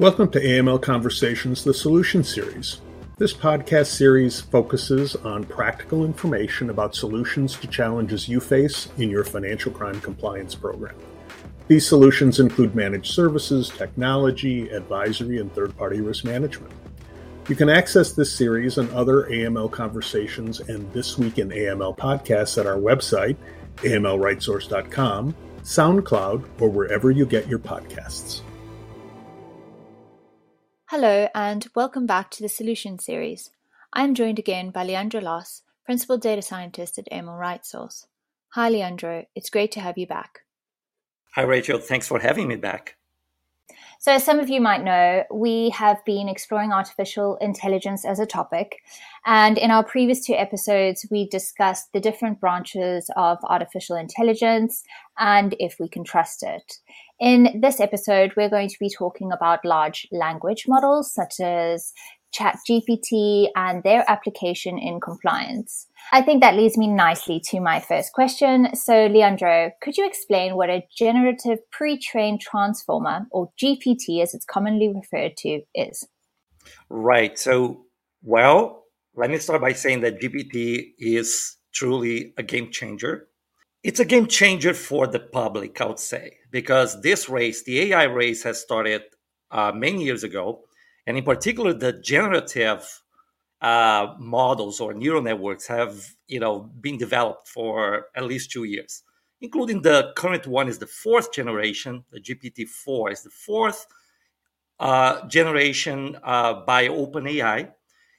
Welcome to AML Conversations, the Solution Series. This podcast series focuses on practical information about solutions to challenges you face in your financial crime compliance program. These solutions include managed services, technology, advisory, and third party risk management. You can access this series and other AML conversations and This Week in AML podcasts at our website, amlrightsource.com, SoundCloud, or wherever you get your podcasts. Hello, and welcome back to the Solution Series. I am joined again by Leandro Loss, Principal Data Scientist at AML RightSource. Hi, Leandro. It's great to have you back. Hi, Rachel. Thanks for having me back. So, as some of you might know, we have been exploring artificial intelligence as a topic. And in our previous two episodes, we discussed the different branches of artificial intelligence and if we can trust it. In this episode, we're going to be talking about large language models such as ChatGPT and their application in compliance. I think that leads me nicely to my first question. So, Leandro, could you explain what a generative pre trained transformer, or GPT as it's commonly referred to, is? Right. So, well, let me start by saying that GPT is truly a game changer. It's a game changer for the public, I would say, because this race, the AI race, has started uh, many years ago. And in particular, the generative uh, models or neural networks have you know been developed for at least two years, including the current one is the fourth generation. The GPT-4 is the fourth uh, generation uh, by OpenAI.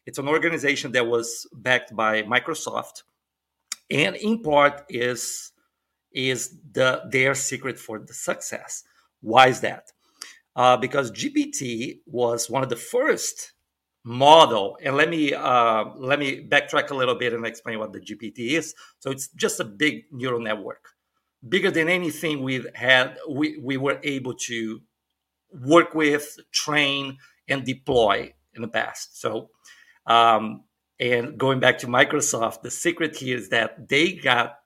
It's an organization that was backed by Microsoft, and in part is is the their secret for the success. Why is that? Uh, because GPT was one of the first model, and let me uh, let me backtrack a little bit and explain what the GPT is. So it's just a big neural network, bigger than anything we've had. We we were able to work with, train, and deploy in the past. So. Um, and going back to Microsoft, the secret here is that they got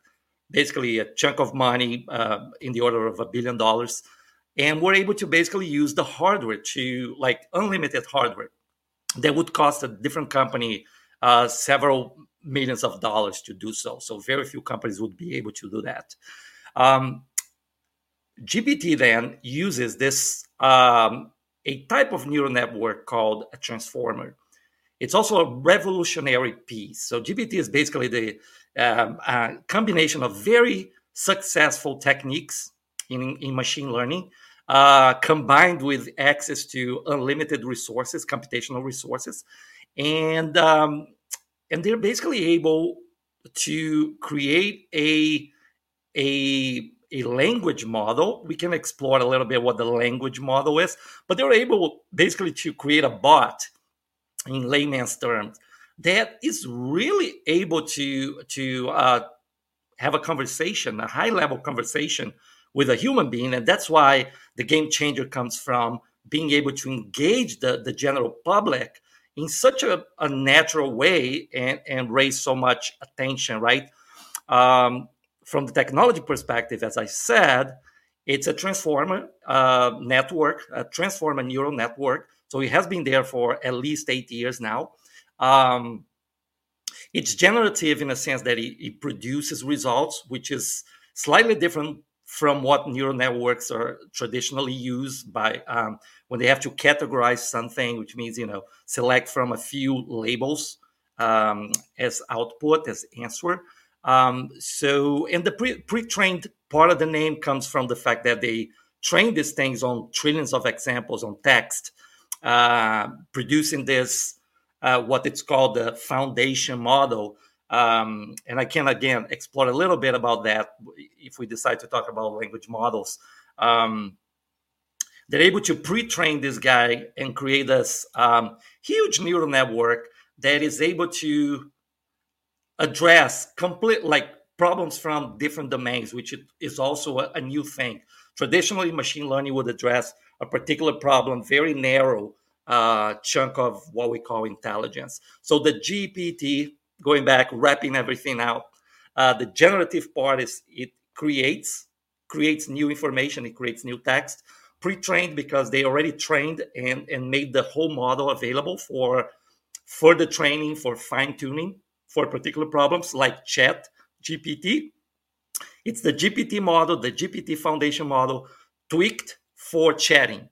basically a chunk of money uh, in the order of a billion dollars and we're able to basically use the hardware to like unlimited hardware that would cost a different company uh, several millions of dollars to do so. So very few companies would be able to do that. Um, gpt then uses this um, a type of neural network called a transformer. It's also a revolutionary piece. So gpt is basically the um, a combination of very successful techniques in, in machine learning uh, combined with access to unlimited resources, computational resources, and um, and they're basically able to create a a a language model. We can explore a little bit what the language model is, but they're able basically to create a bot in layman's terms that is really able to to uh, have a conversation, a high level conversation with a human being, and that's why the game changer comes from being able to engage the, the general public in such a, a natural way and, and raise so much attention, right? Um, from the technology perspective, as I said, it's a transformer uh, network, a transformer neural network. So it has been there for at least eight years now. Um, it's generative in a sense that it, it, produces results, which is slightly different from what neural networks are traditionally used by um, when they have to categorize something, which means you know select from a few labels um, as output as answer. Um, so, and the pre- pre-trained part of the name comes from the fact that they train these things on trillions of examples on text, uh, producing this uh, what it's called the foundation model. Um, and I can again explore a little bit about that if we decide to talk about language models. Um, they're able to pre-train this guy and create this um, huge neural network that is able to address complete like problems from different domains, which is also a, a new thing. Traditionally, machine learning would address a particular problem very narrow uh, chunk of what we call intelligence. So the GPT, going back, wrapping everything out, uh, the generative part is it creates creates new information, it creates new text, pre-trained because they already trained and, and made the whole model available for further training, for fine-tuning for particular problems like chat GPT. It's the GPT model, the GPT foundation model, tweaked for chatting.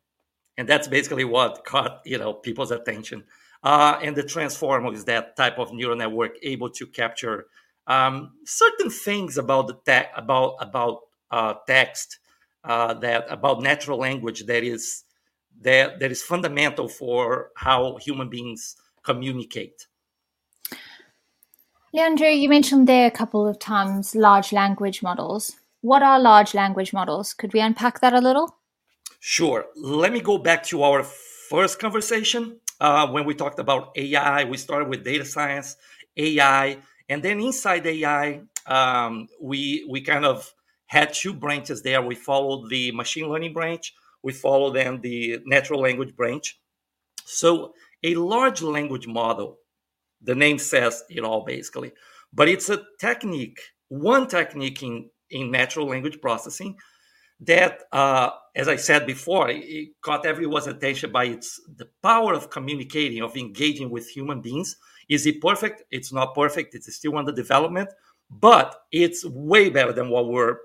And that's basically what caught you know people's attention. Uh, and the transformer is that type of neural network able to capture um, certain things about the te- about about uh, text uh, that about natural language that is that that is fundamental for how human beings communicate. Leandro, you mentioned there a couple of times large language models. What are large language models? Could we unpack that a little? Sure. Let me go back to our first conversation uh, when we talked about AI. We started with data science, AI, and then inside AI, um, we we kind of had two branches there. We followed the machine learning branch. We followed then the natural language branch. So a large language model the name says it all basically. But it's a technique, one technique in, in natural language processing that, uh, as I said before, it, caught everyone's attention by its the power of communicating, of engaging with human beings. Is it perfect? It's not perfect. It's still under development, but it's way better than what we're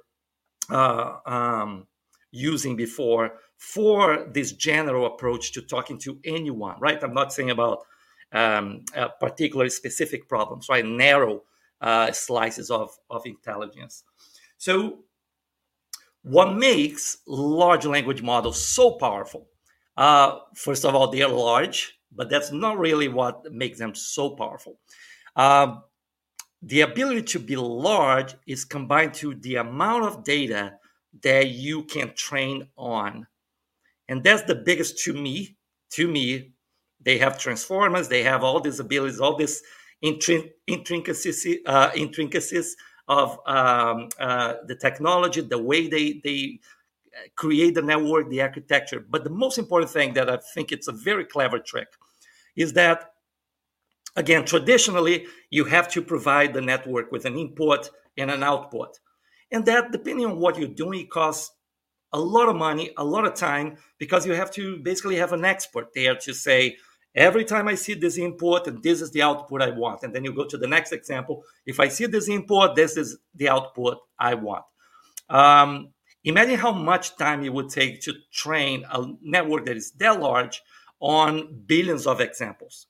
uh, um, using before for this general approach to talking to anyone. Right? I'm not saying about um, particular specific problems, right? Narrow uh, slices of, of intelligence. So, what makes large language models so powerful? Uh, first of all, they're large, but that's not really what makes them so powerful. Um, the ability to be large is combined to the amount of data that you can train on. And that's the biggest to me, to me, they have transformers, they have all these abilities, all these intrin- intricacies, uh, intricacies of um, uh, the technology, the way they, they create the network, the architecture. But the most important thing that I think it's a very clever trick is that, again, traditionally, you have to provide the network with an input and an output. And that, depending on what you're doing, it costs a lot of money, a lot of time, because you have to basically have an expert there to say, Every time I see this input, and this is the output I want. And then you go to the next example. If I see this input, this is the output I want. Um, imagine how much time it would take to train a network that is that large on billions of examples.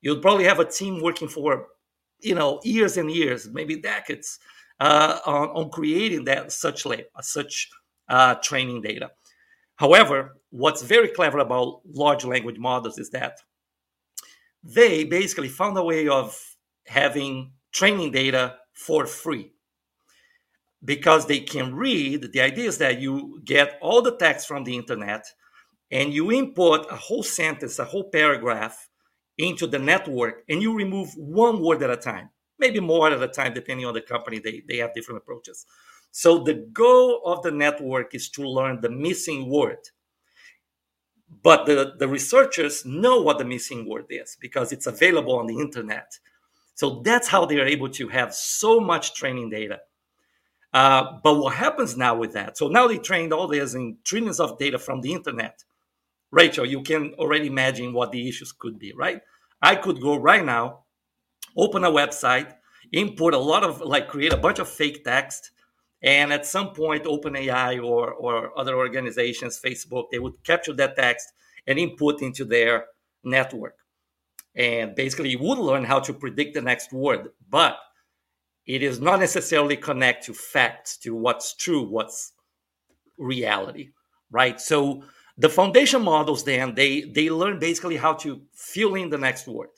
You'd probably have a team working for, you know, years and years, maybe decades, uh, on, on, creating that such such uh, training data. However, what's very clever about large language models is that they basically found a way of having training data for free because they can read. The idea is that you get all the text from the internet and you import a whole sentence, a whole paragraph into the network, and you remove one word at a time, maybe more at a time, depending on the company. They, they have different approaches. So the goal of the network is to learn the missing word but the, the researchers know what the missing word is because it's available on the internet. So that's how they are able to have so much training data. Uh, but what happens now with that? So now they trained all this in trillions of data from the internet. Rachel, you can already imagine what the issues could be, right? I could go right now, open a website, import a lot of, like, create a bunch of fake text, and at some point, OpenAI or, or other organizations, Facebook, they would capture that text and input into their network. And basically, you would learn how to predict the next word, but it is not necessarily connect to facts, to what's true, what's reality, right? So the foundation models then they they learn basically how to fill in the next word.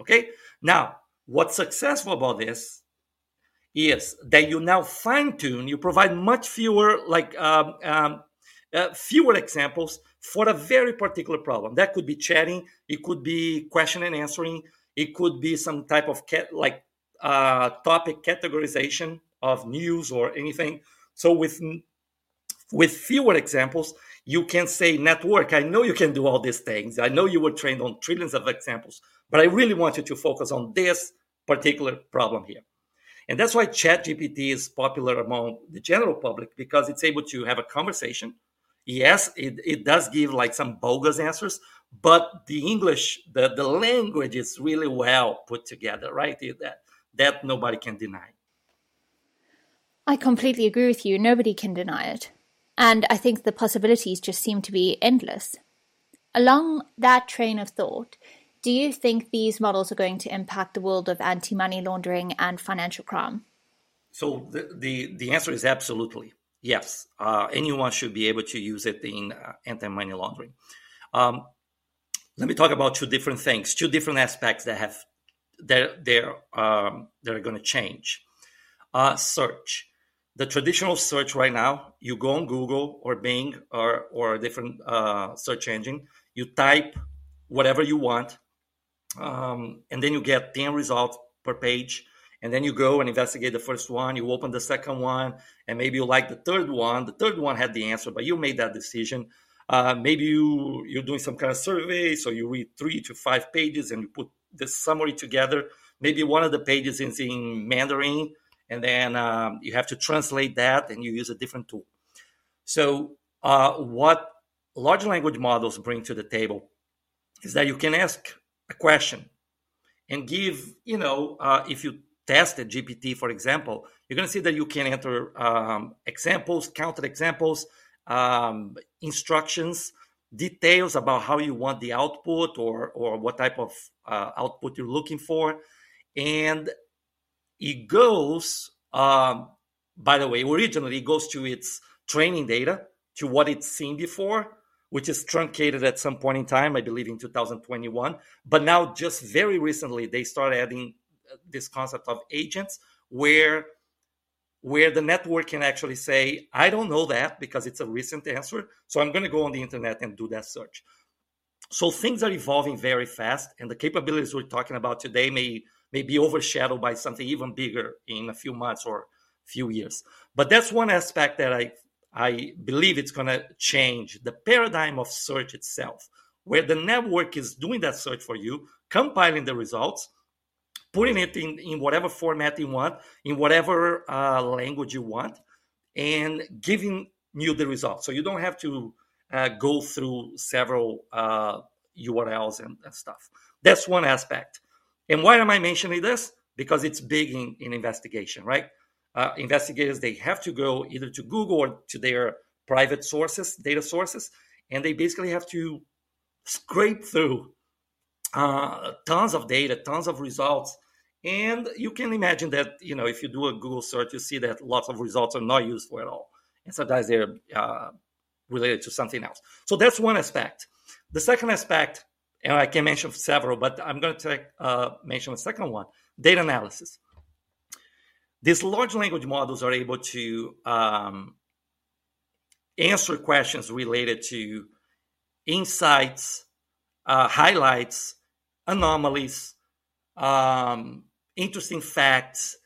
Okay. Now, what's successful about this is that you now fine tune, you provide much fewer, like um, um, uh, fewer examples for a very particular problem. That could be chatting, it could be question and answering, it could be some type of cat, like uh, topic categorization of news or anything. So with with fewer examples, you can say network. I know you can do all these things. I know you were trained on trillions of examples, but I really want you to focus on this particular problem here. And that's why ChatGPT is popular among the general public because it's able to have a conversation. yes, it, it does give like some bogus answers, but the English, the, the language is really well put together, right? That, that nobody can deny. I completely agree with you. Nobody can deny it. And I think the possibilities just seem to be endless. Along that train of thought, do you think these models are going to impact the world of anti money laundering and financial crime? So the, the, the answer is absolutely yes. Uh, anyone should be able to use it in uh, anti money laundering. Um, let me talk about two different things, two different aspects that have that they're um, that are going to change. Uh, search the traditional search right now, you go on Google or Bing or, or a different uh, search engine, you type whatever you want, um, and then you get 10 results per page. And then you go and investigate the first one, you open the second one, and maybe you like the third one. The third one had the answer, but you made that decision. Uh, maybe you, you're doing some kind of survey, so you read three to five pages and you put the summary together. Maybe one of the pages is in Mandarin, and then um, you have to translate that and you use a different tool so uh, what large language models bring to the table is that you can ask a question and give you know uh, if you test tested gpt for example you're going to see that you can enter um, examples counter examples um, instructions details about how you want the output or or what type of uh, output you're looking for. And it goes, um, by the way, originally it goes to its training data, to what it's seen before, which is truncated at some point in time, I believe in 2021. But now, just very recently, they started adding uh, this concept of agents where where the network can actually say, I don't know that because it's a recent answer. So I'm going to go on the internet and do that search. So things are evolving very fast, and the capabilities we're talking about today may may be overshadowed by something even bigger in a few months or few years. But that's one aspect that I I believe it's going to change the paradigm of search itself, where the network is doing that search for you, compiling the results, putting it in, in whatever format you want, in whatever uh, language you want, and giving you the results. So you don't have to uh, go through several uh, URLs and, and stuff. That's one aspect. And why am I mentioning this? Because it's big in, in investigation, right? Uh, investigators, they have to go either to Google or to their private sources, data sources, and they basically have to scrape through uh, tons of data, tons of results. And you can imagine that, you know, if you do a Google search, you see that lots of results are not useful at all. And sometimes they're uh, related to something else. So that's one aspect. The second aspect and I can mention several, but I'm going to take, uh, mention a second one data analysis. These large language models are able to um, answer questions related to insights, uh, highlights, anomalies, um, interesting facts,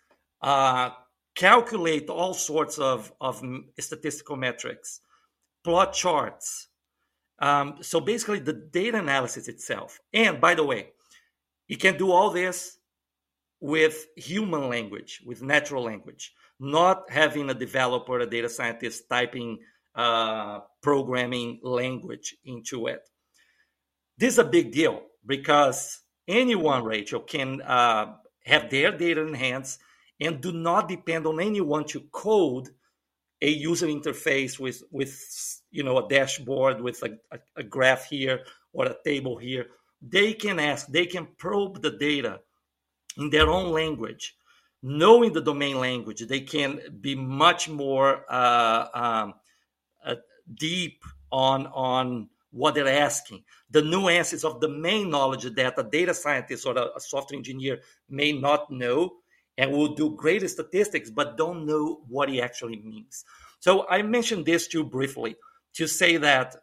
uh, calculate all sorts of, of statistical metrics, plot charts, um, so basically, the data analysis itself. And by the way, you can do all this with human language, with natural language, not having a developer, a data scientist typing uh, programming language into it. This is a big deal because anyone, Rachel, can uh, have their data in hands and do not depend on anyone to code a user interface with with you know a dashboard with a, a, a, graph here or a table here they can ask they can probe the data in their own language knowing the domain language they can be much more uh, um, uh, deep on on what they're asking the nuances of the main knowledge that a data scientist or a, a software engineer may not know and will do great statistics, but don't know what it actually means. So I mentioned this too briefly to say that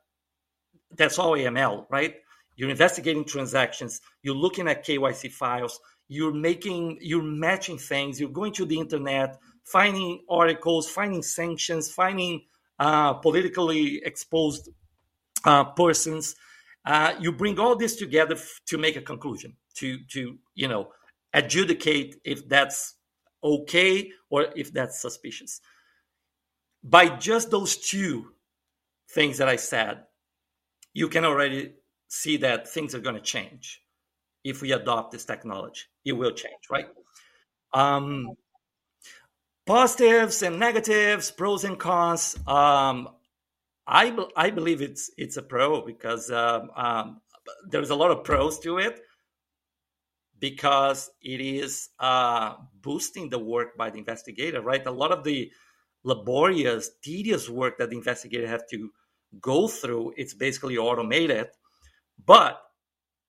that's all AML, right? You're investigating transactions, you're looking at KYC files, you're making, you're matching things, you're going to the internet, finding articles, finding sanctions, finding uh, politically exposed uh, persons. Uh, you bring all this together f- to make a conclusion, to to you know adjudicate if that's okay or if that's suspicious. By just those two things that I said, you can already see that things are going to change if we adopt this technology. It will change, right? Um, positives and negatives, pros and cons. Um, I I believe it's it's a pro because um, um, there's a lot of pros to it because it is uh, boosting the work by the investigator, right? A lot of the laborious, tedious work that the investigator have to go through, it's basically automated, but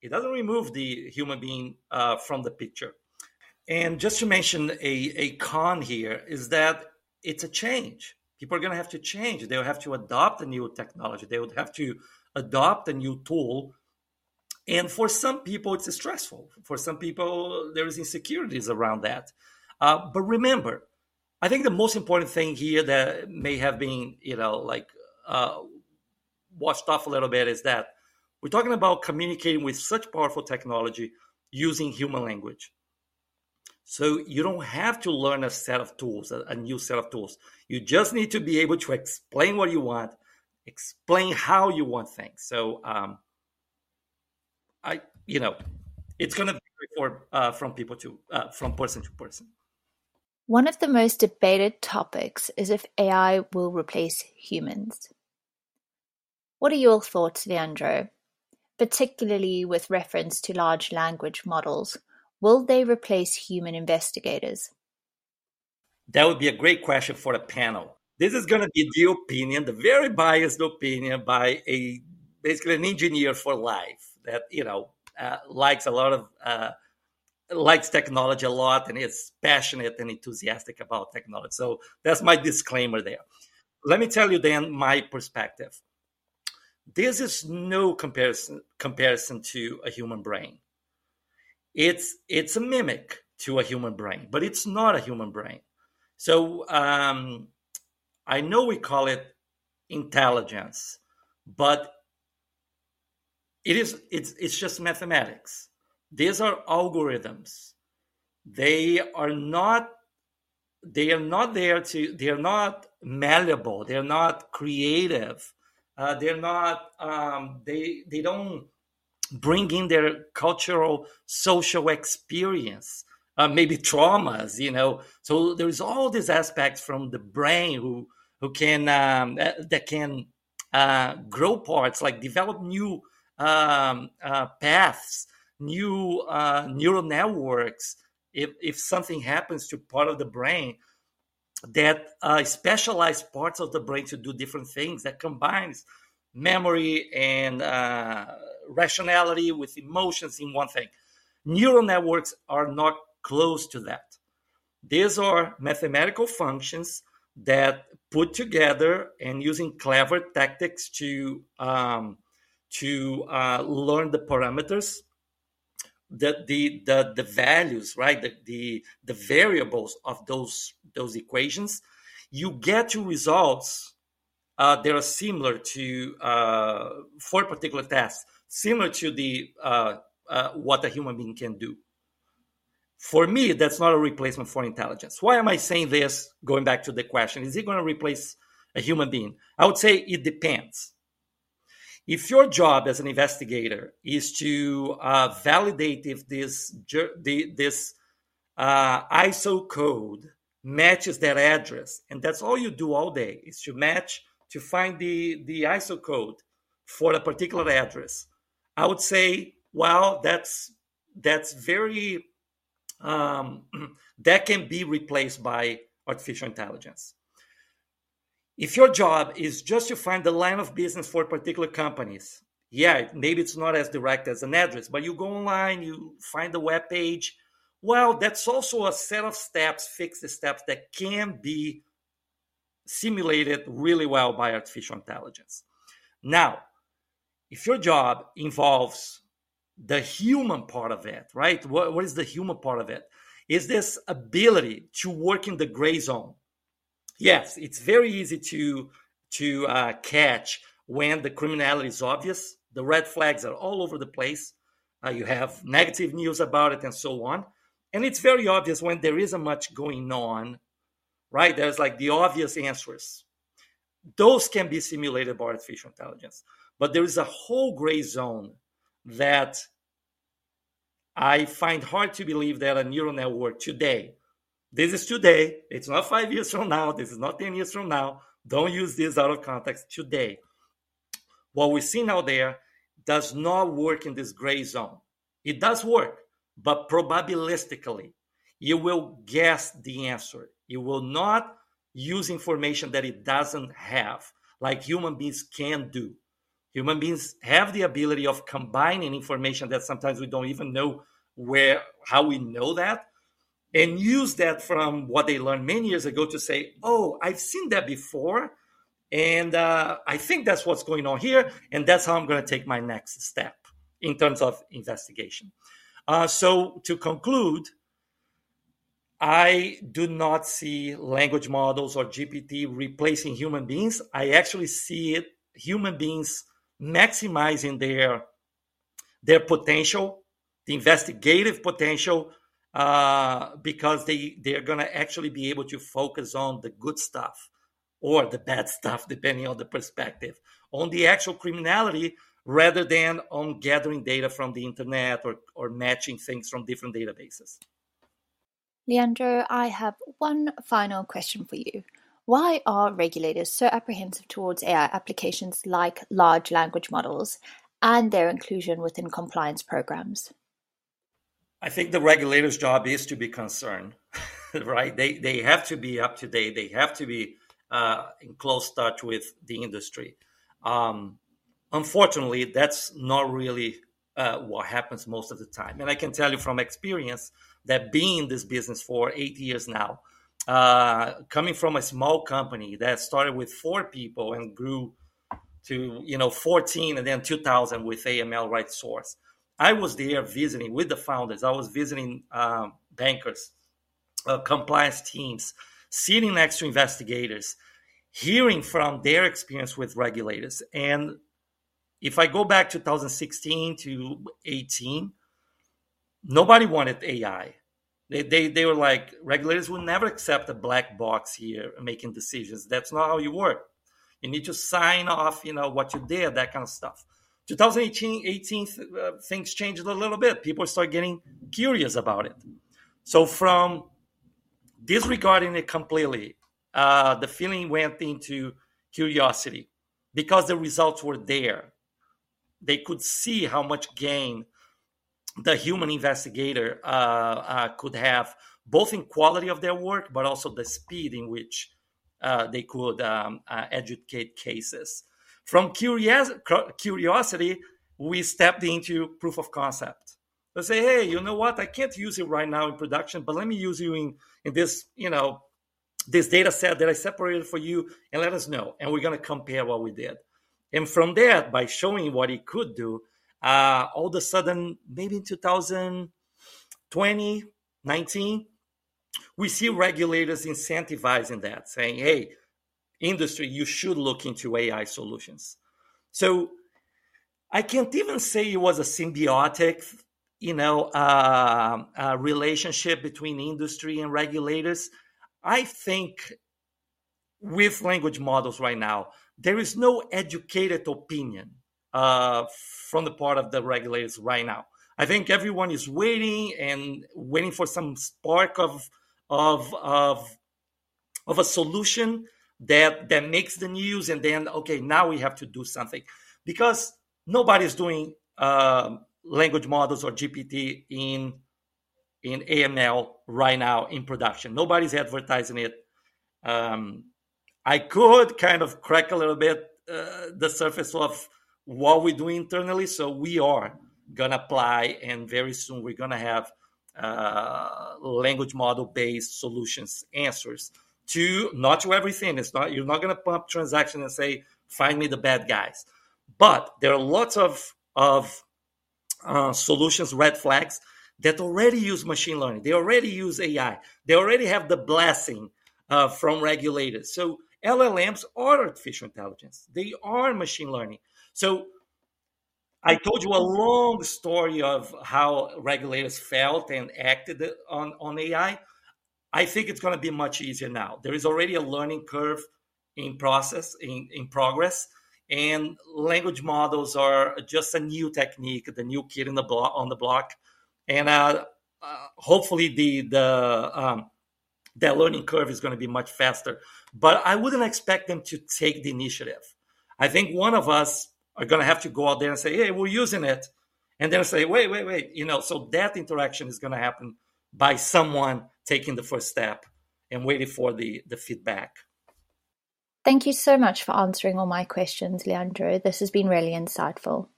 it doesn't remove the human being uh, from the picture. And just to mention a, a con here is that it's a change. People are going to have to change. They'll have to adopt a new technology. They would have to adopt a new tool. And for some people, it's stressful. For some people, there is insecurities around that. Uh, but remember, I think the most important thing here that may have been, you know, like uh, washed off a little bit is that we're talking about communicating with such powerful technology using human language. So you don't have to learn a set of tools, a, new set of tools. You just need to be able to explain what you want, explain how you want things. So, um, I, you know, it's going to be for uh, from people to uh, from person to person. One of the most debated topics is if AI will replace humans. What are your thoughts, Leandro? Particularly with reference to large language models, will they replace human investigators? That would be a great question for a panel. This is going to be the opinion, the very biased opinion by a basically an engineer for life that you know uh, likes a lot of uh, likes technology a lot and is passionate and enthusiastic about technology. So that's my disclaimer there. Let me tell you then my perspective. This is no comparison comparison to a human brain. It's it's a mimic to a human brain, but it's not a human brain. So um, I know we call it intelligence, but it is it's it's just mathematics these are algorithms they are not they are not there to they are not malleable they're not creative uh, they're not um, they they don't bring in their cultural social experience uh, maybe traumas you know? So there's all these aspects from the brain who who can um, that can uh, grow parts like develop new um, uh, paths new uh, neural networks. If, if something happens to part of the brain that uh, specialized parts of the brain to do different things that combines memory and uh, rationality with emotions in one thing. Neural networks are not close to that. These are mathematical functions that put together and using clever tactics to um, to uh, learn the parameters the the the, the values right? The, the the variables of those those equations you get to results uh, that are similar to uh, for particular tasks similar to the uh, uh, what a human being can do. For me that's not a replacement for intelligence. Why am i saying this? Going back to the question is it going to replace a human being? I would say it depends if your job as an investigator is to uh, validate if this the, this uh, ISO code matches that address, and that's all you do all day is to match to find the the ISO code for a particular address, I would say, well, that's that's very um, that can be replaced by artificial intelligence. If your job is just to find the line of business for particular companies, yeah, maybe it's not as direct as an address, but you go online, you find the web page. Well, that's also a set of steps, fixed steps that can be simulated really well by artificial intelligence. Now, if your job involves the human part of it, right? what, what is the human part of it? Is this ability to work in the gray zone, Yes, it's very easy to to uh, catch when the criminality is obvious. The red flags are all over the place. Uh, you have negative news about it and so on. And it's very obvious when there isn't much going on, right? There's like the obvious answers. those can be simulated by artificial intelligence. But there is a whole gray zone that I find hard to believe that a neural network today, this is today, it's not five years from now, this is not 10 years from now. Don't use this out of context today. What we're seeing out there does not work in this gray zone. It does work, but probabilistically, you will guess the answer. You will not use information that it doesn't have, like human beings can do. Human beings have the ability of combining information that sometimes we don't even know where how we know that and use that from what they learned many years ago to say, oh, I've seen that before. And uh, I think that's what's going on here. And that's how I'm going to take my next step in terms of investigation. Uh, so, to conclude, I do not see language models or GPT replacing human beings. I actually see it human beings maximizing their their potential, the investigative potential, uh, because they they're gonna actually be able to focus on the good stuff or the bad stuff, depending on the perspective, on the actual criminality rather than on gathering data from the internet or, or matching things from different databases. Leandro, I have one final question for you. Why are regulators so apprehensive towards AI applications like large language models and their inclusion within compliance programs? I think the regulator's job is to be concerned, right? They they have to be up to date. They have to be uh, in close touch with the industry. Um, unfortunately, that's not really uh, what happens most of the time. And I can tell you from experience that being in this business for eight years now, uh, coming from a small company that started with four people and grew to you know 14 and then 2000 with AML RightSource. I was there visiting with the founders. I was visiting um, bankers, uh, compliance teams, sitting next to investigators, hearing from their experience with regulators. And if I go back 2016 to 18, nobody wanted AI. They, they, they were like, regulators will never accept a black box here making decisions. That's not how you work. You need to sign off, you know, what you did, that kind of stuff. 2018, 18, uh, things changed a little bit. People start getting curious about it. So from disregarding it completely, uh, the feeling went into curiosity because the results were there. They could see how much gain the human investigator uh, uh, could have, both in quality of their work, but also the speed in which uh, they could um, uh, educate cases. From curios- curiosity, we stepped into proof of concept. Let's say, hey, you know what? I can't use it right now in production, but let me use you in, in this, you know, this data set that I separated for you and let us know. And we're going to compare what we did. And from there, by showing what he could do, uh, all of a sudden, maybe in 2020, 19, we see regulators incentivizing that, saying, hey, industry, you should look into AI solutions. So I can't even say it was a symbiotic, you know, uh, uh, relationship between industry and regulators. I think with language models right now, there is no educated opinion uh, from the part of the regulators right now. I think everyone is waiting and waiting for some spark of of of of a solution that that makes the news, and then okay, now we have to do something because nobody's doing uh, language models or GPT in in AML right now in production. Nobody's advertising it. Um, I could kind of crack a little bit uh, the surface of what we do internally. So we are gonna apply, and very soon we're gonna have uh, language model based solutions answers to not to everything. It's not you're not gonna pump transaction and say find me the bad guys, but there are lots of of uh, solutions, red flags that already use machine learning. They already use AI. They already have the blessing uh, from regulators. So LLMs are artificial intelligence. They are machine learning. So I told you a long story of how regulators felt and acted on, on AI. I think it's going to be much easier now. There is already a learning curve in process, in, in progress. And language models are just a new technique, the new kid in the block on the block. And uh, uh, hopefully the the um, that learning curve is going to be much faster. But I wouldn't expect them to take the initiative. I think one of us are going to have to go out there and say, "Hey, we're using it," and then say, "Wait, wait, wait," you know. So that interaction is going to happen by someone taking the first step and waiting for the the feedback. Thank you so much for answering all my questions, Leandro. This has been really insightful.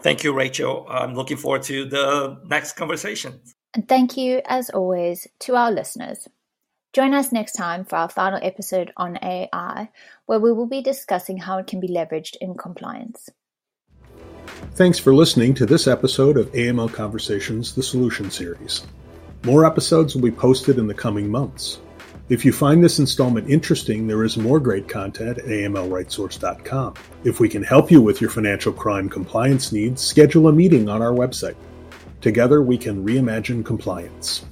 Thank you, Rachel. I'm looking forward to the next conversation. And thank you, as always, to our listeners. Join us next time for our final episode on AI, where we will be discussing how it can be leveraged in compliance. Thanks for listening to this episode of AML Conversations, the Solution Series. More episodes will be posted in the coming months. If you find this installment interesting, there is more great content at amlrightsource.com. If we can help you with your financial crime compliance needs, schedule a meeting on our website. Together, we can reimagine compliance.